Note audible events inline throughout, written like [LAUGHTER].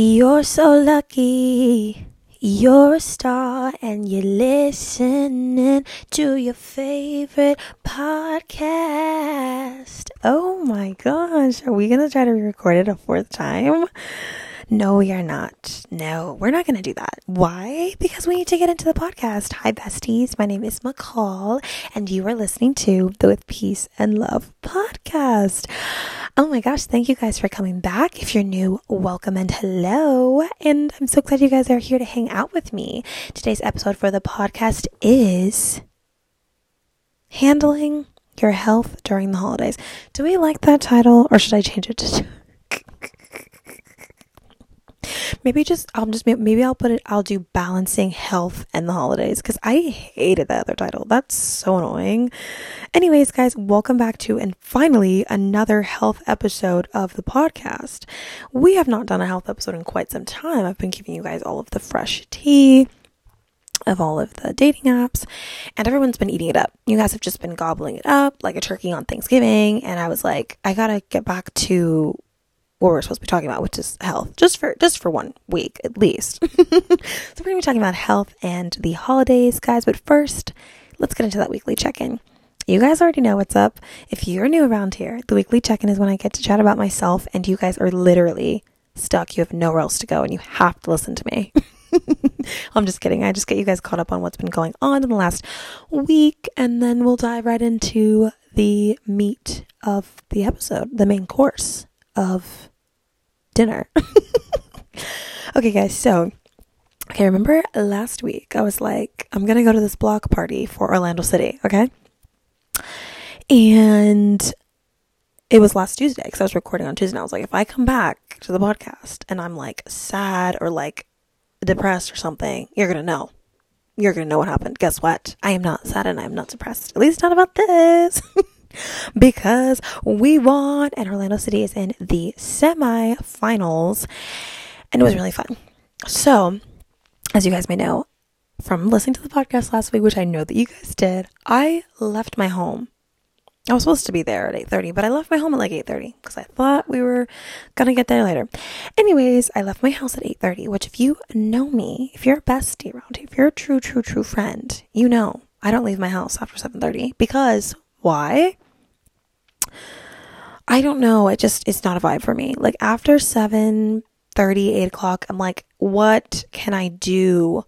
You're so lucky. You're a star and you're listening to your favorite podcast. Oh my gosh, are we going to try to record it a fourth time? No, are not. No, we're not going to do that. Why? Because we need to get into the podcast. Hi, besties. My name is McCall, and you are listening to the With Peace and Love podcast. Oh my gosh, thank you guys for coming back. If you're new, welcome and hello. And I'm so glad you guys are here to hang out with me. Today's episode for the podcast is Handling Your Health During the Holidays. Do we like that title, or should I change it to? Maybe just I'll just maybe I'll put it I'll do balancing health and the holidays cuz I hated that other title. That's so annoying. Anyways, guys, welcome back to and finally another health episode of the podcast. We have not done a health episode in quite some time. I've been giving you guys all of the fresh tea of all of the dating apps and everyone's been eating it up. You guys have just been gobbling it up like a turkey on Thanksgiving and I was like I got to get back to what we're supposed to be talking about, which is health, just for just for one week at least. [LAUGHS] so we're gonna be talking about health and the holidays, guys. But first, let's get into that weekly check-in. You guys already know what's up. If you're new around here, the weekly check-in is when I get to chat about myself, and you guys are literally stuck. You have nowhere else to go, and you have to listen to me. [LAUGHS] I'm just kidding. I just get you guys caught up on what's been going on in the last week, and then we'll dive right into the meat of the episode, the main course of dinner. [LAUGHS] okay, guys, so okay, remember last week I was like, I'm gonna go to this block party for Orlando City, okay? And it was last Tuesday because I was recording on Tuesday. I was like, if I come back to the podcast and I'm like sad or like depressed or something, you're gonna know. You're gonna know what happened. Guess what? I am not sad and I am not depressed. At least not about this. [LAUGHS] because we won and Orlando City is in the semi-finals and it was really fun. So, as you guys may know from listening to the podcast last week, which I know that you guys did, I left my home. I was supposed to be there at 8:30, but I left my home at like 8:30 because I thought we were to get there later. Anyways, I left my house at 8:30, which if you know me, if you're a bestie around here, if you're a true true true friend, you know I don't leave my house after 7:30 because why? I don't know. It just it's not a vibe for me. Like after 7 30, 8 o'clock, I'm like, what can I do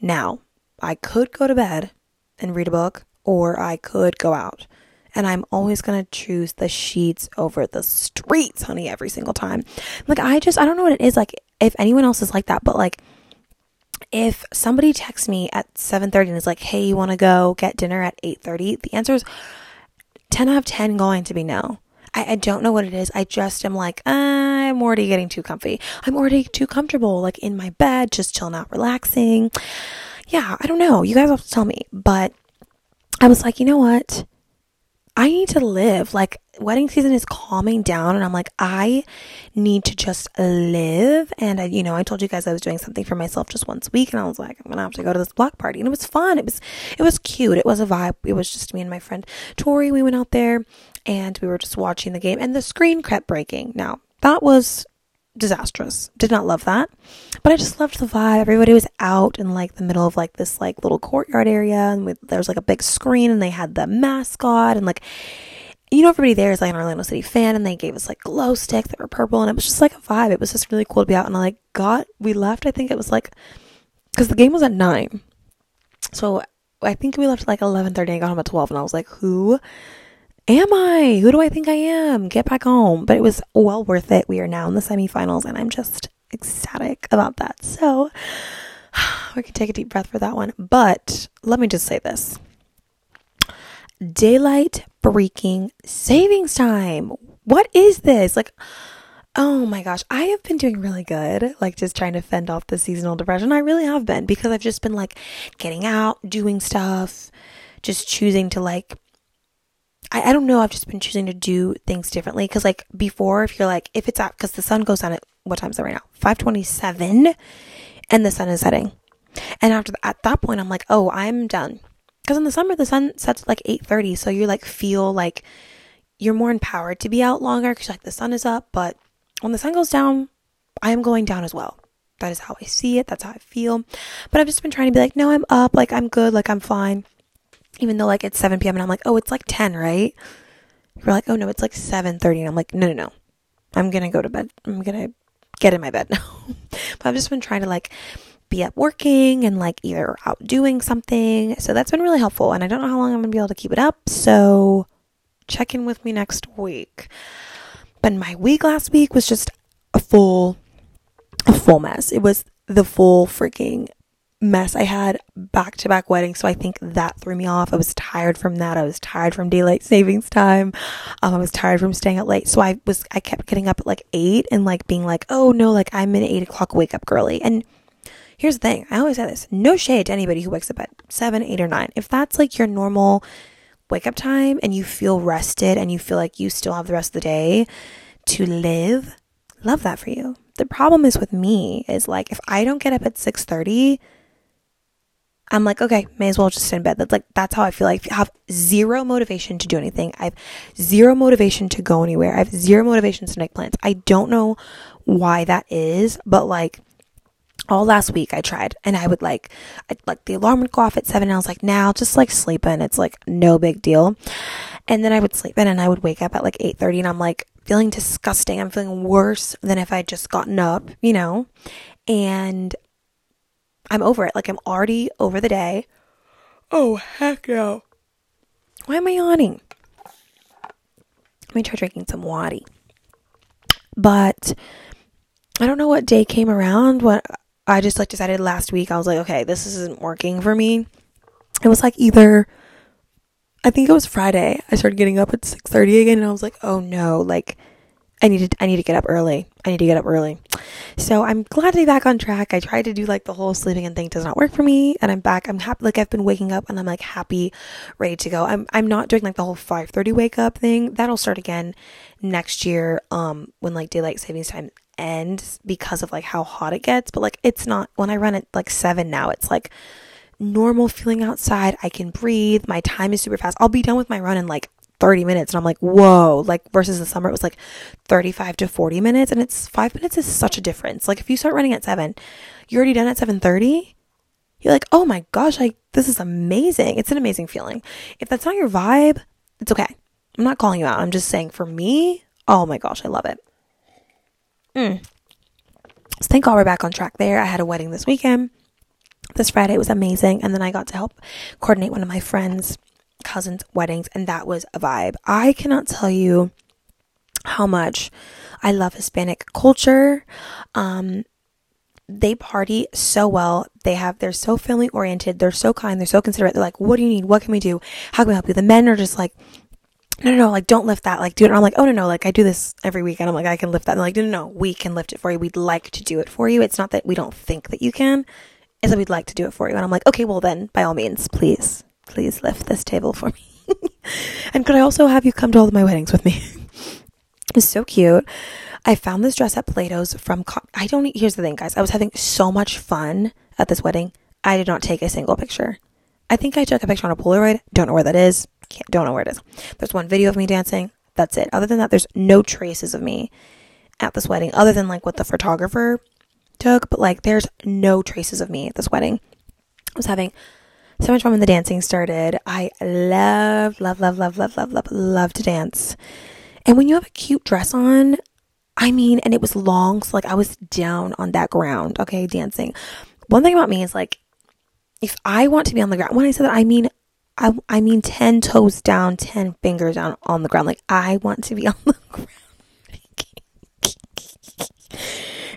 now? I could go to bed and read a book, or I could go out. And I'm always gonna choose the sheets over the streets, honey, every single time. Like I just I don't know what it is. Like if anyone else is like that, but like if somebody texts me at 7:30 and is like, "Hey, you want to go get dinner at 8:30?" The answer is 10 out of 10 going to be no. I, I don't know what it is. I just am like, I'm already getting too comfy. I'm already too comfortable, like in my bed, just chilling out, relaxing. Yeah, I don't know. You guys have to tell me. But I was like, you know what? I need to live. Like, wedding season is calming down, and I'm like, I need to just live. And I, you know, I told you guys I was doing something for myself just once a week, and I was like, I'm gonna have to go to this block party, and it was fun. It was, it was cute. It was a vibe. It was just me and my friend Tori. We went out there, and we were just watching the game, and the screen kept breaking. Now that was disastrous. Did not love that. But I just loved the vibe. Everybody was out in like the middle of like this like little courtyard area and with, there was like a big screen and they had the mascot and like you know everybody there is like an Orlando City fan and they gave us like glow sticks that were purple and it was just like a vibe. It was just really cool to be out and I like got we left I think it was like cuz the game was at 9. So I think we left at like 11:30 and got home at 12 and I was like who am I? Who do I think I am? Get back home. But it was well worth it. We are now in the semifinals, and I'm just ecstatic about that. So [SIGHS] we can take a deep breath for that one. But let me just say this daylight freaking savings time. What is this? Like, oh my gosh, I have been doing really good, like just trying to fend off the seasonal depression. I really have been because I've just been like getting out, doing stuff, just choosing to like I, I don't know. I've just been choosing to do things differently because, like, before, if you're like, if it's out, because the sun goes down at what time is it right now? 527 and the sun is setting. And after the, at that point, I'm like, oh, I'm done. Because in the summer, the sun sets at like 8:30, so you like feel like you're more empowered to be out longer because like the sun is up. But when the sun goes down, I am going down as well. That is how I see it. That's how I feel. But I've just been trying to be like, no, I'm up. Like, I'm good. Like, I'm fine. Even though, like, it's 7 p.m. and I'm like, oh, it's like 10, right? You're like, oh, no, it's like 7.30. And I'm like, no, no, no. I'm to go to bed. I'm to get in my bed [LAUGHS] now. but I've just been trying to, like, be up working and, like, either out doing something. So that's been really helpful. And I don't know how long I'm going to be able to keep it up. So check in with me next week. But my week last week was just a full a full mess. It was the full freaking mess. I had back to back weddings, so I think that threw me off. I was tired from that. I was tired from daylight savings time. Um, I was tired from staying up late. So I was, I kept getting up at like eight and like being like, oh no, like I'm an eight o'clock wake up girly. And here's the thing I always say this no shade to anybody who wakes up at seven, eight, or nine. If that's like your normal wake up time and you feel rested and you feel like you still have the rest of the day to live, love that for you the problem is with me is like if I don't get up at 6:30, I'm like, okay, may as well just sit in bed. That's like that's how I feel. Like I have zero motivation to do anything. I have zero motivation to go anywhere. I have zero motivation to make plans. I don't know why that is, but like all last week I tried and I would like I'd, like the alarm would go off at seven and I was like, now just like sleep in. It's like no big deal. And then I would sleep in and I would wake up at like eight thirty and I'm like, feeling disgusting. I'm feeling worse than if I'd just gotten up, you know? And I'm over it. Like I'm already over the day. Oh, heck no. Why am I yawning? Let me try drinking some water. But I don't know what day came around when I just like decided last week I was like, okay, this isn't working for me. It was like either I think it was Friday. I started getting up at 6:30 again and I was like, "Oh no, like I need to I need to get up early. I need to get up early." So, I'm glad to be back on track. I tried to do like the whole sleeping and thing does not work for me and I'm back. I'm happy like I've been waking up and I'm like happy, ready to go. I'm I'm not doing like the whole 5:30 wake up thing. That'll start again next year um when like daylight savings time ends because of like how hot it gets, but like it's not when I run at like 7 now, it's like normal feeling outside. I can breathe. My time is super fast. I'll be done with my run in like 30 minutes. And I'm like, whoa, like versus the summer, it was like 35 to 40 minutes. And it's five minutes is such a difference. Like if you start running at seven, you're already done at 730. You're like, oh my gosh, like this is amazing. It's an amazing feeling. If that's not your vibe, it's okay. I'm not calling you out. I'm just saying for me, oh my gosh, I love it. Mm. So thank God we're back on track there. I had a wedding this weekend this Friday was amazing. And then I got to help coordinate one of my friends' cousins' weddings, and that was a vibe. I cannot tell you how much I love Hispanic culture. Um, they party so well. They have, they're so family oriented. They're so kind. They're so considerate. They're like, what do you need? What can we do? How can we help you? The men are just like, no, no, no, like, don't lift that. Like, do it. And I'm like, oh, no, no, like, I do this every week. And I'm like, I can lift that. And like, no, no, no, we can lift it for you. We'd like to do it for you. It's not that we don't think that you can is that we'd like to do it for you. And I'm like, okay, well then, by all means, please, please lift this table for me. [LAUGHS] and could I also have you come to all of my weddings with me? [LAUGHS] it's so cute. I found this dress at Plato's from, I don't, here's the thing, guys. I was having so much fun at this wedding. I did not take a single picture. I think I took a picture on a Polaroid. Don't know where that is. Can't, don't know where it is. There's one video of me dancing. That's it. Other than that, there's no traces of me at this wedding, other than like what the photographer took, but like there's no traces of me at this wedding. I was having so much fun when the dancing started. I love, love, love, love, love, love, love, love to dance. And when you have a cute dress on, I mean, and it was long, so like I was down on that ground, okay, dancing. One thing about me is like, if I want to be on the ground, when I say that, I mean, I, I mean 10 toes down, 10 fingers down on the ground. Like, I want to be [LAUGHS] on the ground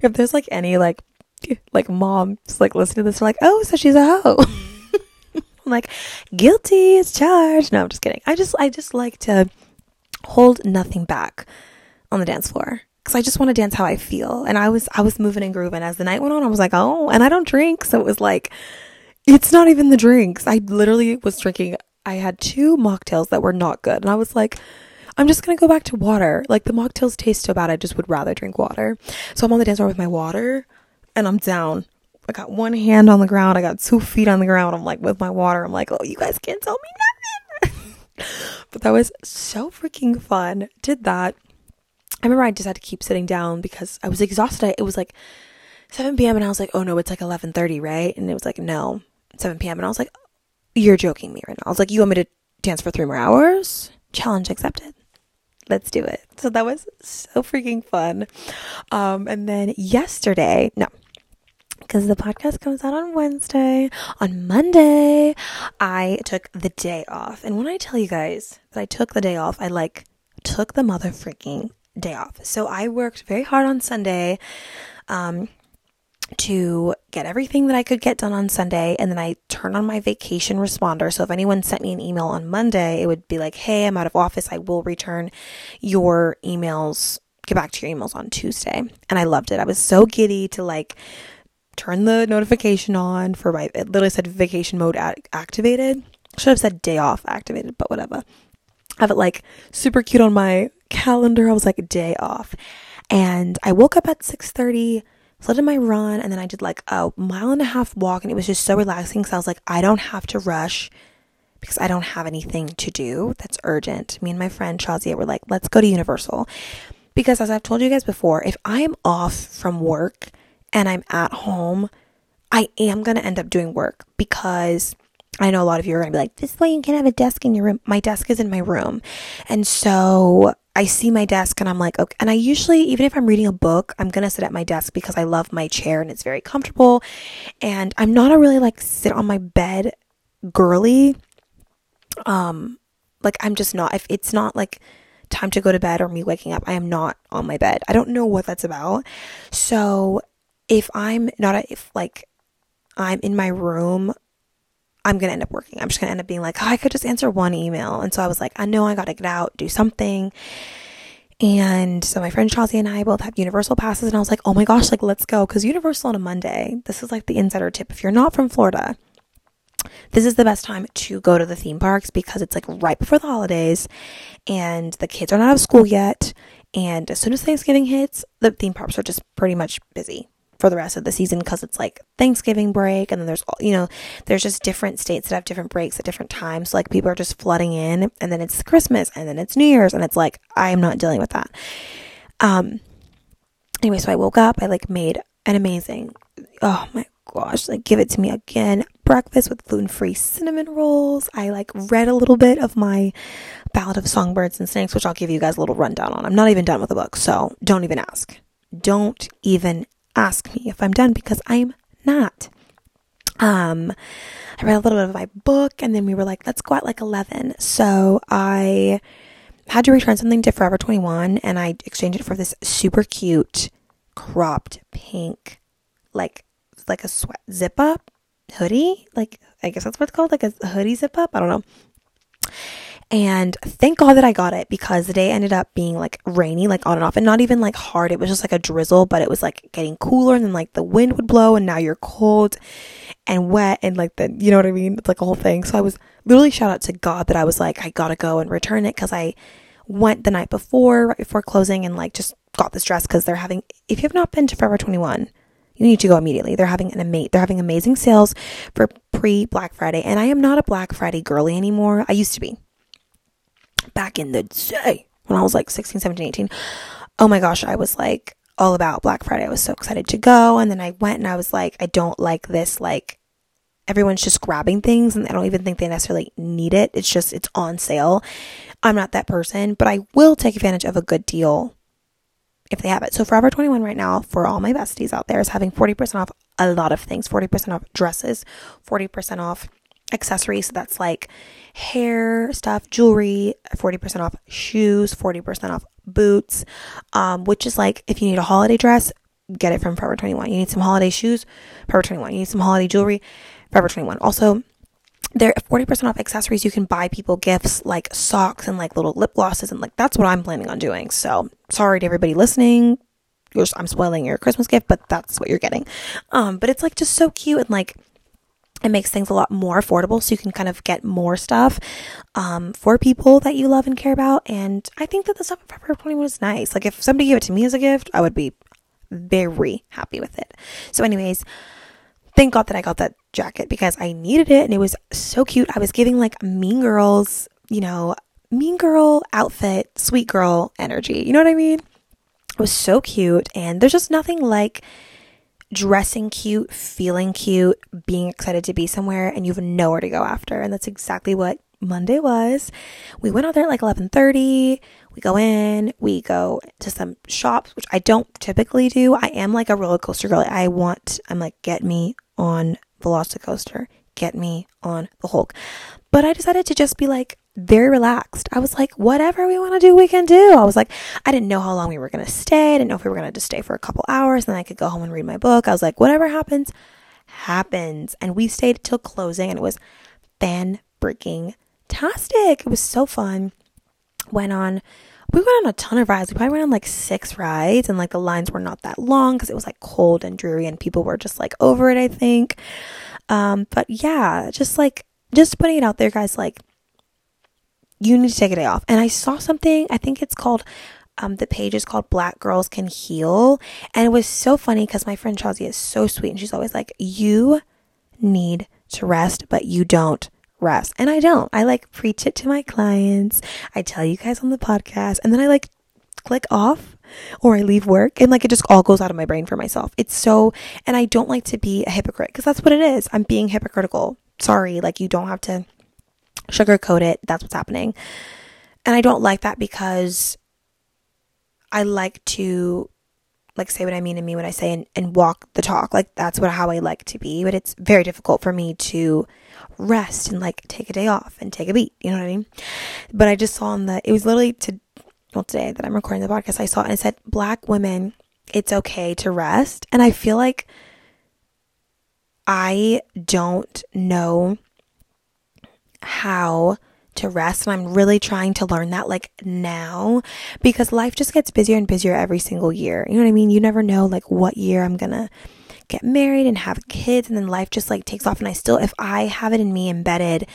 if there's like any like like moms like listening to this, like, oh, so she's a hoe. [LAUGHS] I'm like, guilty as charged. No, I'm just kidding. I just I just like to hold nothing back on the dance floor because I just want to dance how I feel. And I was I was moving and grooving as the night went on. I was like, oh, and I don't drink, so it was like, it's not even the drinks. I literally was drinking. I had two mocktails that were not good, and I was like I'm just gonna go back to water. Like the mocktails taste so bad, I just would rather drink water. So I'm on the dance floor with my water, and I'm down. I got one hand on the ground. I got two feet on the ground. I'm like with my water. I'm like, oh, you guys can't tell me nothing. [LAUGHS] but that was so freaking fun. Did that. I remember I just had to keep sitting down because I was exhausted. It was like 7 p.m. and I was like, oh no, it's like 11:30, right? And it was like, no, 7 p.m. And I was like, you're joking me right now. I was like, you want me to dance for three more hours? Challenge accepted. Let's do it. So that was so freaking fun. Um, and then yesterday, no, because the podcast comes out on Wednesday. On Monday, I took the day off. And when I tell you guys that I took the day off, I like took the mother freaking day off. So I worked very hard on Sunday. Um, to get everything that I could get done on Sunday. And then I turned on my vacation responder. So if anyone sent me an email on Monday, it would be like, hey, I'm out of office. I will return your emails, get back to your emails on Tuesday. And I loved it. I was so giddy to like turn the notification on for my, it literally said vacation mode activated. Should have said day off activated, but whatever. I have it like super cute on my calendar. I was like day off. And I woke up at 6:30, so I did my run, and then I did like a mile and a half walk, and it was just so relaxing. because I was like, I don't have to rush because I don't have anything to do that's urgent. Me and my friend Shazia were like, let's go to Universal. Because as I've told you guys before, if I am off from work and I'm at home, I am going to end up doing work because I know a lot of you are going to be like, this way you can't have a desk in your room. My desk is in my room. And so I see my desk and I'm like, okay. And I usually, even if I'm reading a book, I'm going to sit at my desk because I love my chair and it's very comfortable. And I'm not a really like sit on my bed girly. Um, like I'm just not, if it's not like time to go to bed or me waking up, I am not on my bed. I don't know what that's about. So if I'm not, a, if like I'm in my room, I'm going to end up working. I'm just going to end up being like, oh, I could just answer one email. And so I was like, I know I got to get out, do something. And so my friend Chelsea and I both have Universal passes. And I was like, oh my gosh, like, let's go. Because Universal on a Monday, this is like the insider tip. If you're not from Florida, this is the best time to go to the theme parks because it's like right before the holidays and the kids are not out of school yet. And as soon as Thanksgiving hits, the theme parks are just pretty much busy for the rest of the season because it's like Thanksgiving break and then there's all, you know there's just different states that have different breaks at different times. So like people are just flooding in and then it's Christmas and then it's New Year's and it's like I am not dealing with that. Um anyway so I woke up I like made an amazing oh my gosh like give it to me again breakfast with gluten-free cinnamon rolls. I like read a little bit of my ballad of songbirds and snakes which I'll give you guys a little rundown on. I'm not even done with the book so don't even ask. Don't even ask me if I'm done because I'm not. Um, I read a little bit of my book and then we were like, let's go at like 11. So I had to return something to Forever 21 and I exchanged it for this super cute cropped pink, like, like a sweat zip up hoodie. Like, I guess that's what it's called, like a hoodie zip up. I don't know. And thank God that I got it because the day ended up being like rainy, like on and off, and not even like hard. It was just like a drizzle, but it was like getting cooler, and then like the wind would blow, and now you're cold and wet, and like the, you know what I mean? It's like a whole thing. So I was literally shout out to God that I was like, I gotta go and return it because I went the night before, right before closing, and like just got this dress because they're having, if you have not been to Forever 21, you need to go immediately. They're having an ama- they're having amazing sales for pre Black Friday, and I am not a Black Friday girly anymore. I used to be back in the day when I was like 16, 17, 18. Oh my gosh, I was like all about Black Friday. I was so excited to go. And then I went and I was like, I don't like this, like, everyone's just grabbing things and I don't even think they necessarily need it. It's just, it's on sale. I'm not that person, but I will take advantage of a good deal if they have it. So Forever 21 right now, for all my besties out there, is having 40% off a lot of things 40% off dresses, 40% off accessories. So that's like hair stuff, jewelry, 40% off shoes, 40% off boots, um, which is like if you need a holiday dress, get it from Forever 21. You need some holiday shoes, Forever 21. You need some holiday jewelry, Forever 21. Also, there 40% off accessories you can buy people gifts like socks and like little lip glosses and like that's what I'm planning on doing. So, sorry to everybody listening. I'm spoiling your Christmas gift, but that's what you're getting. Um, but it's like just so cute and like it makes things a lot more affordable so you can kind of get more stuff um, for people that you love and care about and i think that the stuff at forever 21 is nice. Like if somebody gave it to me as a gift i would be very happy with it. So anyways thank god that i got that jacket because i needed it and it was so cute. I was giving like mean girls you know mean girl outfit sweet girl energy. You know what i mean? It was so cute. And there's just nothing like dressing cute, feeling cute, being excited to be somewhere, and you have nowhere to go after. And that's exactly what Monday was. We went out there at like 11:30. We go in, we go to some shops, which I don't typically do. I am like a roller coaster girl. I want I'm like get me on Velocicoaster, get me on the Hulk. But I decided to just be like very relaxed. I was like, whatever we want to do, we can do. I was like, I didn't know how long we were going to stay. I didn't know if we were going to just stay for a couple hours and then I could go home and read my book. I was like, whatever happens, happens. And we stayed till closing and it was fan freaking tastic. It was so fun. Went on, we went on a ton of rides. We probably went on like six rides and like the lines were not that long because it was like cold and dreary and people were just like over it, I think. Um, but yeah, just like, just putting it out there, guys, like, you need to take a day off. And I saw something, I think it's called, um, the page is called Black Girls Can Heal. And it was so funny because my friend Chelsea is so sweet and she's always like, you need to rest, but you don't rest. And I don't. I like preach it to my clients. I tell you guys on the podcast and then I like click off or I leave work and like it just all goes out of my brain for myself. It's so, and I don't like to be a hypocrite because that's what it is. I'm being hypocritical. Sorry, like you don't have to sugarcoat it. That's what's happening. And I don't like that because I like to like say what I mean and mean what I say and, and walk the talk. Like that's what how I like to be. But it's very difficult for me to rest and like take a day off and take a beat. You know what I mean? But I just saw on the it was literally to well today that I'm recording the podcast, I saw and it said black women, it's okay to rest. And I feel like I don't know how to rest and I'm really trying to learn that like now because life just gets busier and busier every single year. You know what I mean? You never know like what year I'm going to get married and have kids and then life just like takes off and I still if I have it in me embedded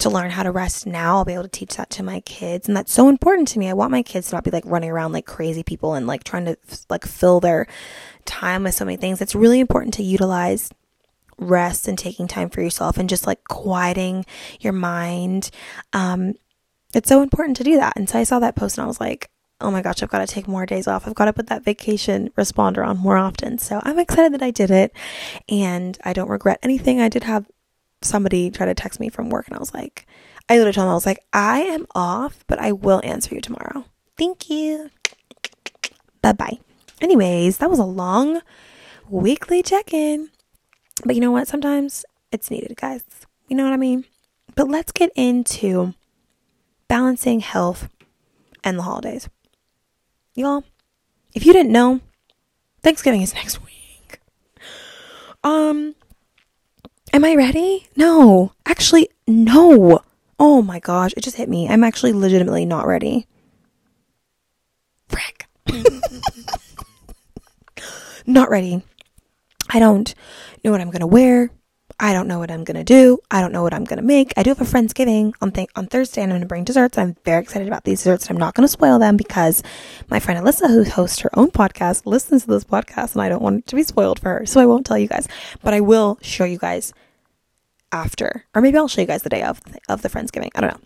to learn how to rest now, I'll be able to teach that to my kids. And that's so important to me. I want my kids to not be like running around like crazy people and like trying to like fill their time with so many things. It's really important to utilize rest and taking time for yourself and just like quieting your mind. Um, it's so important to do that. And so I saw that post and I was like, oh my gosh, I've got to take more days off. I've got to put that vacation responder on more often. So I'm excited that I did it and I don't regret anything. I did have somebody try to text me from work and I was like, I literally told them, I was like, I am off, but I will answer you tomorrow. Thank you. Bye bye. Anyways, that was a long weekly check in. But you know what? Sometimes it's needed, guys. You know what I mean? But let's get into balancing health and the holidays. Y'all, if you didn't know, Thanksgiving is next week. Um, am I ready? No. Actually, no. Oh my gosh, it just hit me. I'm actually legitimately not ready. Frick. [LAUGHS] not ready. I don't know what I'm going to wear. I don't know what I'm going to do. I don't know what I'm going to make. I do have a Friendsgiving on th- on Thursday and I'm going to bring desserts. I'm very excited about these desserts. I'm not going to spoil them because my friend Alyssa, who hosts her own podcast, listens to this podcast and I don't want it to be spoiled for her. So I won't tell you guys, but I will show you guys after, or maybe I'll show you guys the day of, of the Friendsgiving. I don't know.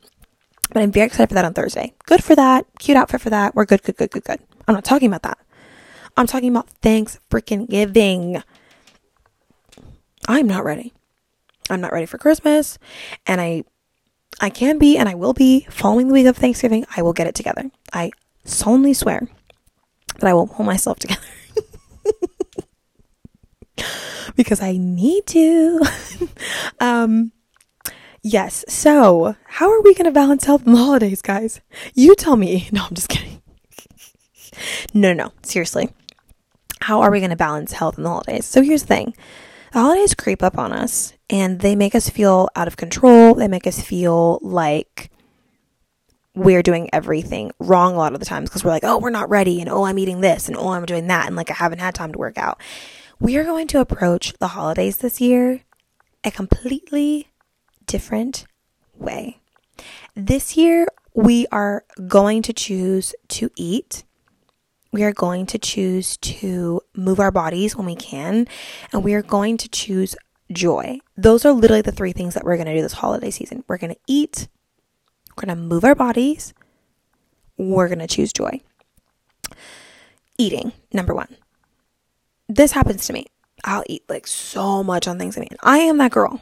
But I'm very excited for that on Thursday. Good for that. Cute outfit for that. We're good, good, good, good, good. I'm not talking about that. I'm talking about thanks freaking giving. I'm not ready. I'm not ready for Christmas and I I can be and I will be following the week of Thanksgiving. I will get it together. I solemnly swear that I will pull myself together. [LAUGHS] because I need to. [LAUGHS] um yes. So, how are we going to balance health the holidays, guys? You tell me. [LAUGHS] No, I'm just kidding. no, no, seriously. How are we going to balance health in the holidays? So, here's the thing the holidays creep up on us and they make us feel out of control. They make us feel like we're doing everything wrong a lot of the times because we're like, oh, we're not ready, and oh, I'm eating this, and oh, I'm doing that, and like I haven't had time to work out. We are going to approach the holidays this year a completely different way. This year, we are going to choose to eat we are going to choose to move our bodies when we can, and we are going to choose joy. Those are literally the three things that we're going to do this holiday season. We're going to eat, we're going to move our bodies, we're going to choose joy. eating, number one. This happens to me. I'll eat like so much on Thanksgiving. I am that girl.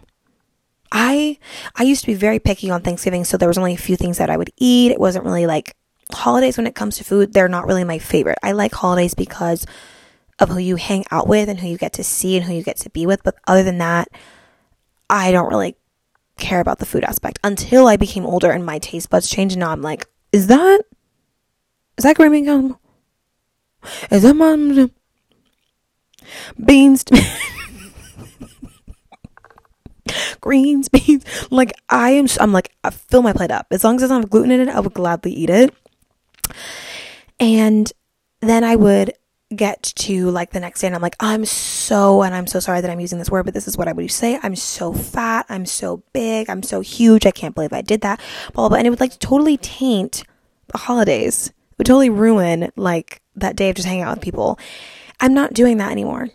I I used to be very picky on Thanksgiving, so there was only a few things that I would eat. It wasn't really like holidays when it comes to food, they're not really my favorite. I like holidays because of who you hang out with and who you get to see and who you get to be with, but other than that, I don't really care about the food aspect until I became older and my taste buds changed and now I'm like, is that is that green bean Is that my beans? [LAUGHS] greens, beans. Like I am, I'm like I fill my plate up. As long as it doesn't have gluten in it, I would gladly eat it. And then I would get to like the next day and I'm like, I'm so, and I'm so sorry that I'm using this word, but this is what I would say. I'm so fat. I'm so big. I'm so huge. I can't believe I did that. Blah, blah, blah. And it would like totally taint the holidays. It would totally ruin like that day of just hanging out with people. I'm not doing that anymore.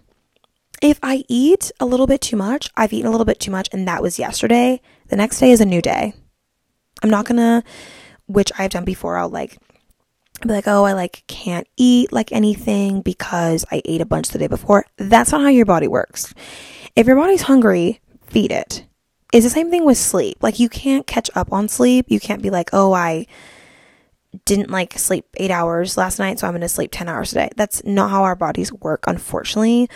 If I eat a little bit too much, I've eaten a little bit too much, and that was yesterday. The next day is a new day. I'm not gonna, which I've done before, I'll like be like, oh, I like can't eat like anything because I ate a bunch the day before. That's not how your body works. If your body's hungry, feed it. It's the same thing with sleep. Like you can't catch up on sleep. You can't be like, oh, I didn't like sleep eight hours last night, so I'm gonna sleep 10 hours a day. That's not how our bodies work, unfortunately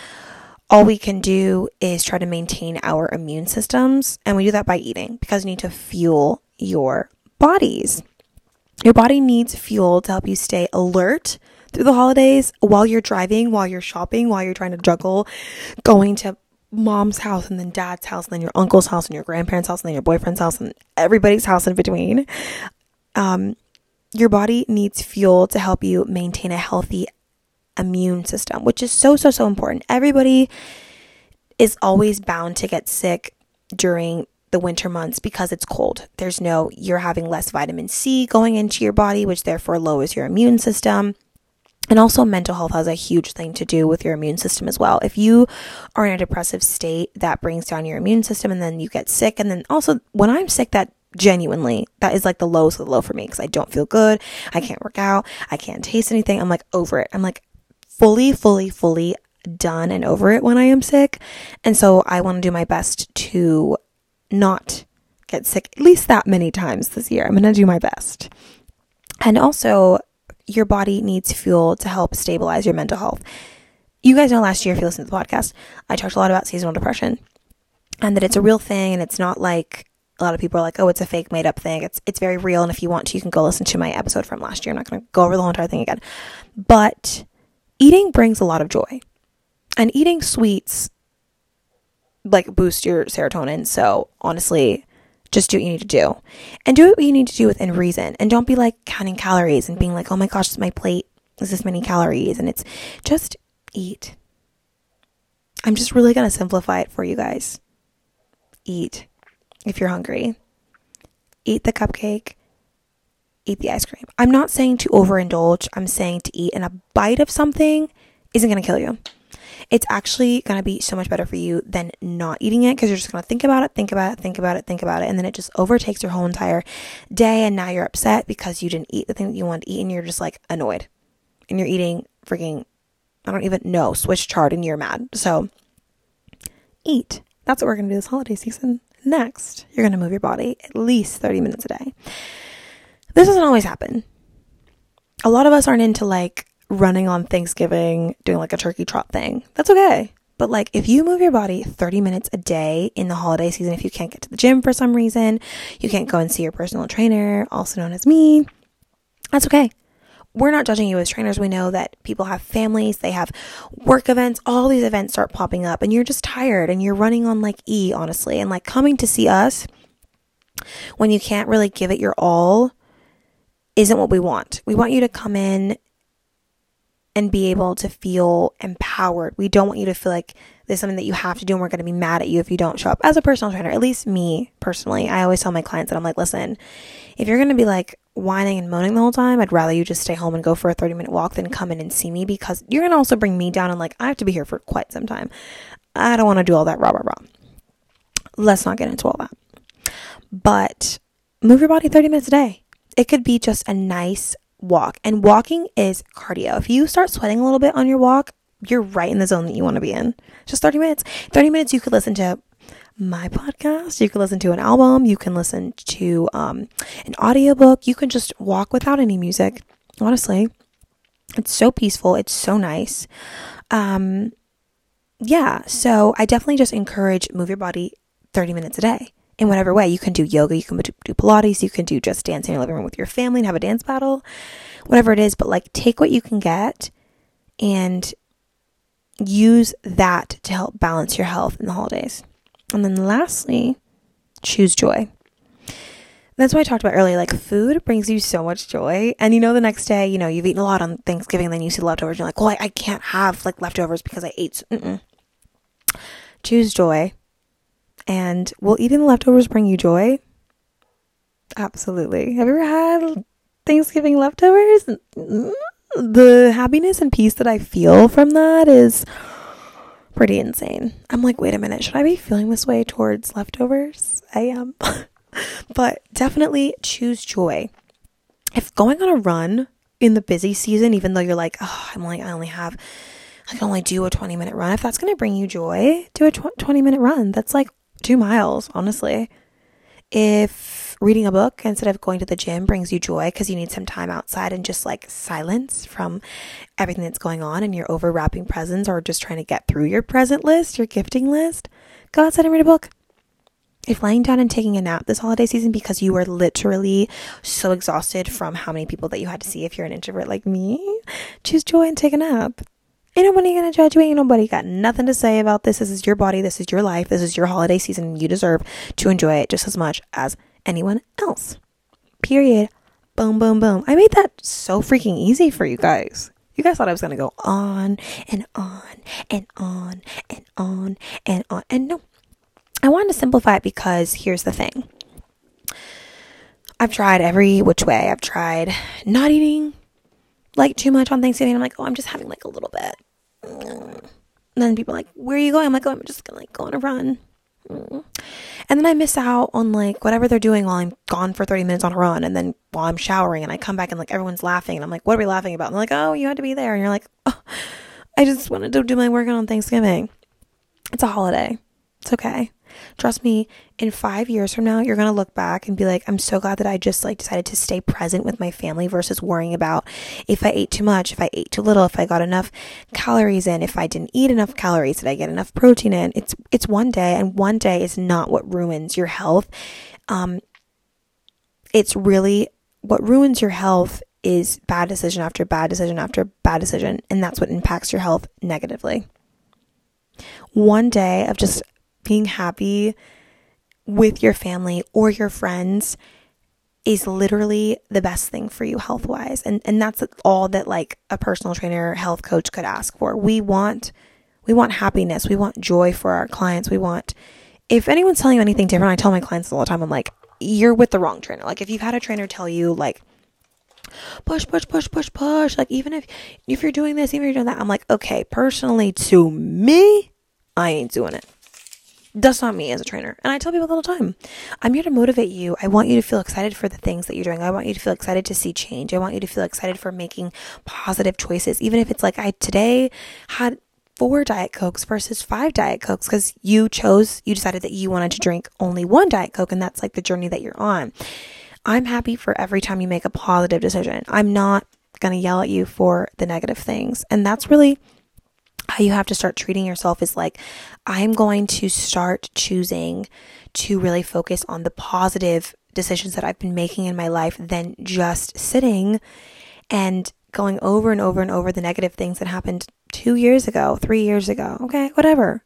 all we can do is try to maintain our immune systems. And we do that by eating because you need to fuel your bodies. Your body needs fuel to help you stay alert through the holidays while you're driving, while you're shopping, while you're trying to juggle going to mom's house and then dad's house and then your uncle's house and your grandparents' house and then your boyfriend's house and everybody's house in between. Um, your body needs fuel to help you maintain a healthy immune system, which is so, so, so important. Everybody is always bound to get sick during the winter months because it's cold. There's no, you're having less vitamin C going into your body, which therefore lowers your immune system. And also, mental health has a huge thing to do with your immune system as well. If you are in a depressive state, that brings down your immune system, and then you get sick. And then also, when I'm sick, that genuinely, that is like the lowest of the low for me because I don't feel good. I can't work out. I can't taste anything. I'm like over it. I'm like, fully, fully, fully done and over it when I am sick. And so I want to do my best to not get sick at least that many times this year. I'm going to do my best. And also, your body needs fuel to help stabilize your mental health. You guys know last year, if you listen to the podcast, I talked a lot about seasonal depression and that it's a real thing and it's not like a lot of people are like, oh, it's a fake made up thing. It's it's very real. And if you want to, you can go listen to my episode from last year. I'm not going to go over the whole entire thing again. But eating brings a lot of joy. And eating sweets like boost your serotonin. So honestly, just do what you need to do. And do what you need to do within reason. And don't be like counting calories and being like, oh my gosh, my plate is this many calories. And it's just eat. I'm just really going to simplify it for you guys. Eat if you're hungry. Eat the cupcake eat the ice cream. I'm not saying to overindulge, I'm saying to eat, and a bite of something isn't going to kill you. It's actually going to be so much better for you than not eating it because you're just going to think about it, think about it, think about it, think about it, and then it just overtakes your whole entire day. And now you're upset because you didn't eat the thing that you wanted to eat, and you're just like annoyed. And you're eating freaking, I don't even know, Swiss chard, and you're mad. So eat. That's what we're going to do this holiday season. Next, you're going to move your body at least 30 minutes a day. This doesn't always happen. A lot of us aren't into like running on Thanksgiving, doing like a turkey trot thing. That's okay. But like if you move your body 30 minutes a day in the holiday season, if you can't get to the gym for some reason, you can't go and see your personal trainer, also known as me, that's okay. We're not judging you as trainers. We know that people have families, they have work events, all these events start popping up, and you're just tired and you're running on like E, honestly. And like coming to see us when you can't really give it your all isn't what we want. We want you to come in and be able to feel empowered. We don't want you to feel like there's something that you have to do and we're going to be mad at you if you don't show up. As a personal trainer, at least me personally, I always tell my clients that I'm like, listen, if you're going to be like whining and moaning the whole time, I'd rather you just stay home and go for a 30 minute walk than come in and see me because you're going to also bring me down and like, I have to be here for quite some time. I don't want to do all that rah rah rah. Let's not get into all that. But move your body 30 minutes a day. It could be just a nice walk. And walking is cardio. If you start sweating a little bit on your walk, you're right in the zone that you want to be in. Just 30 minutes. 30 minutes you could listen to my podcast, you can listen to an album, you can listen to um, an audiobook, you can just walk without any music. Honestly, it's so peaceful, it's so nice. Um, yeah, so I definitely just encourage move your body 30 minutes a day in whatever way. You can do yoga, you can do Pilates, you can do just dance in your living room with your family and have a dance battle, whatever it is. But like, take what you can get and use that to help balance your health in the holidays. And then lastly, choose joy. That's what I talked about earlier. Like food brings you so much joy. And you know, the next day, you know, you've eaten a lot on Thanksgiving, then you see the leftovers. And you're like, well, I, I can't have like leftovers because I ate. Mm-mm. Choose joy. And will eating the leftovers bring you joy? Absolutely. Have you ever had Thanksgiving leftovers? The happiness and peace that I feel from that is pretty insane. I'm like, wait a minute, should I be feeling this way towards leftovers? I am. [LAUGHS] but definitely choose joy. If going on a run in the busy season, even though you're like, oh, I'm only, I only have, I can only do a 20 minute run. If that's going to bring you joy, do a 20 minute run. That's like two miles, honestly. If reading a book instead of going to the gym brings you joy because you need some time outside and just like silence from everything that's going on and you're overwrapping presents or just trying to get through your present list, your gifting list, go outside and read a book. If laying down and taking a nap this holiday season because you are literally so exhausted from how many people that you had to see if you're an introvert like me, choose joy and take a nap. Ain't nobody gonna judge you. Ain't nobody got nothing to say about this. This is your body. This is your life. This is your holiday season. You deserve to enjoy it just as much as anyone else. Period. Boom, boom, boom. I made that so freaking easy for you guys. You guys thought I was to go on and on and on and on and on. And no, I wanted to simplify it because here's the thing I've tried every which way. I've tried not eating like too much on Thanksgiving. I'm like, oh, I'm just having like a little bit. And then people are like, where are you going? I'm like, oh, I'm just gonna like go on a run. And then I miss out on like whatever they're doing while I'm gone for 30 minutes on a run. And then while I'm showering and I come back and like everyone's laughing. And I'm like, what are we laughing about? And they're like, oh, you had to be there. And you're like, oh, I just wanted to do my work on Thanksgiving. It's a holiday. It's okay. Trust me, in five years from now, you're going to look back and be like, I'm so glad that I just like decided to stay present with my family versus worrying about if I ate too much, if I ate too little, if I got enough calories in, if I didn't eat enough calories, did I get enough protein in? It's, it's one day and one day is not what ruins your health. Um, it's really what ruins your health is bad decision after bad decision after bad decision. And that's what impacts your health negatively. One day of just being happy with your family or your friends is literally the best thing for you health wise. And and that's all that like a personal trainer, or health coach could ask for. We want we want happiness. We want joy for our clients. We want if anyone's telling you anything different, I tell my clients all the time, I'm like, you're with the wrong trainer. Like if you've had a trainer tell you like push, push, push, push, push, like even if if you're doing this, even if you're doing that, I'm like, okay, personally to me, I ain't doing it. That's not me as a trainer. And I tell people all the time, I'm here to motivate you. I want you to feel excited for the things that you're doing. I want you to feel excited to see change. I want you to feel excited for making positive choices. Even if it's like I today had four Diet Cokes versus five Diet Cokes because you chose, you decided that you wanted to drink only one Diet Coke and that's like the journey that you're on. I'm happy for every time you make a positive decision. I'm not going to yell at you for the negative things. And that's really you have to start treating yourself is like, I'm going to start choosing to really focus on the positive decisions that I've been making in my life than just sitting and going over and over and over the negative things that happened two years ago, three years ago. Okay, whatever.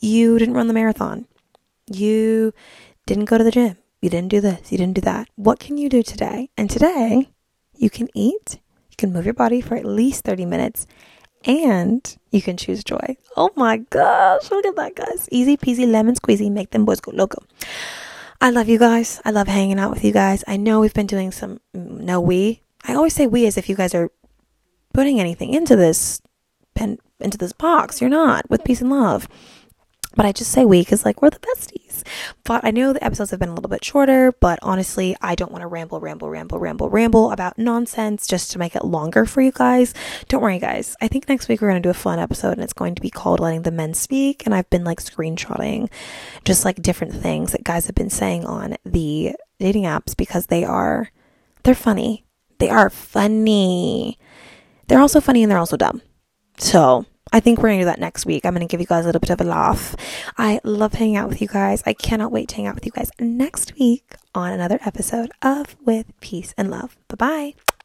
You didn't run the marathon. You didn't go to the gym. You didn't do this. You didn't do that. What can you do today? And today, you can eat, you can move your body for at least 30 minutes, and you can choose joy. Oh my gosh, look at that, guys. Easy peasy lemon squeezy, make them boys go loco. I love you guys. I love hanging out with you guys. I know we've been doing some, no, we. I always say we as if you guys are putting anything into this pen, into this box. You're not with peace and love. But I just say we because, like, we're the besties. But I know the episodes have been a little bit shorter, but honestly, I don't want to ramble, ramble, ramble, ramble, ramble about nonsense just to make it longer for you guys. Don't worry, guys. I think next week we're going to do a fun episode and it's going to be called Letting the Men Speak. And I've been like screenshotting just like different things that guys have been saying on the dating apps because they are, they're funny. They are funny. They're also funny and they're also dumb. So I think we're going to do that next week. I'm going to give you guys a little bit of a laugh. I love hanging out with you guys. I cannot wait to hang out with you guys next week on another episode of With Peace and Love. Bye bye.